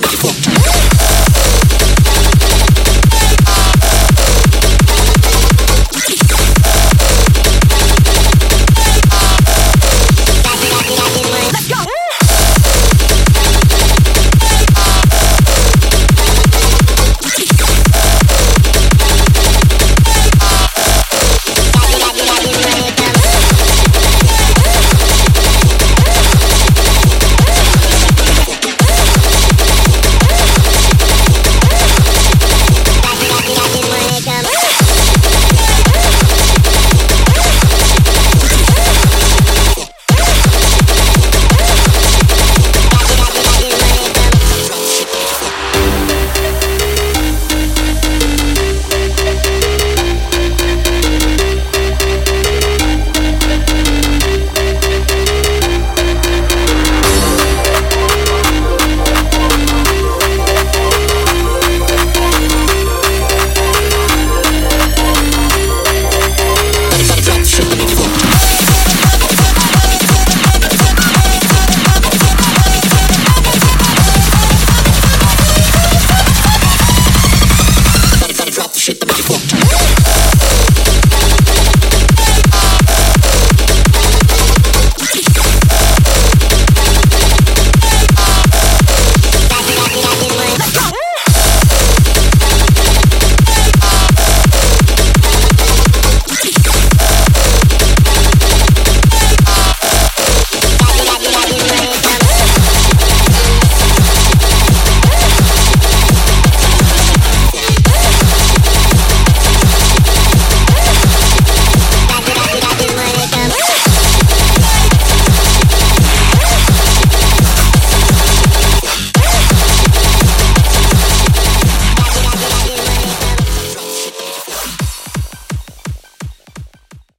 motherfucking fuck.